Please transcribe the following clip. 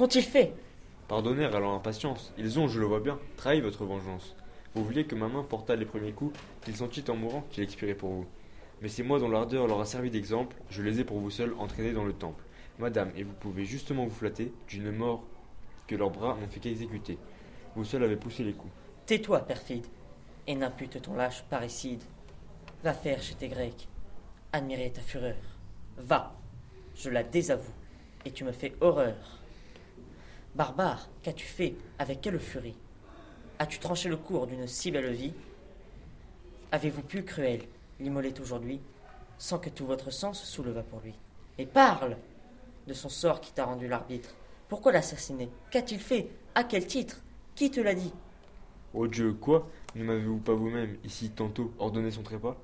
Qu'ont-ils fait Pardonnez à leur impatience. Ils ont, je le vois bien, trahi votre vengeance. Vous vouliez que ma main portât les premiers coups, qu'ils sentit en mourant qu'il expirait pour vous. Mais c'est moi dont l'ardeur leur a servi d'exemple, je les ai pour vous seuls entraînés dans le temple. Madame, et vous pouvez justement vous flatter d'une mort que leurs bras n'ont fait qu'exécuter. Vous seul avez poussé les coups. Tais-toi, perfide, et n'impute ton lâche parricide. Va faire chez tes Grecs, admirer ta fureur. Va, je la désavoue, et tu me fais horreur. Barbare, qu'as-tu fait? Avec quelle furie? As-tu tranché le cours d'une si belle vie? Avez-vous pu, cruel, l'immoler aujourd'hui, sans que tout votre sang se soulevât pour lui? Et parle de son sort qui t'a rendu l'arbitre. Pourquoi l'assassiner? Qu'a-t-il fait? À quel titre? Qui te l'a dit? Oh Dieu, quoi? Ne m'avez-vous pas vous-même, ici tantôt, ordonné son trépas?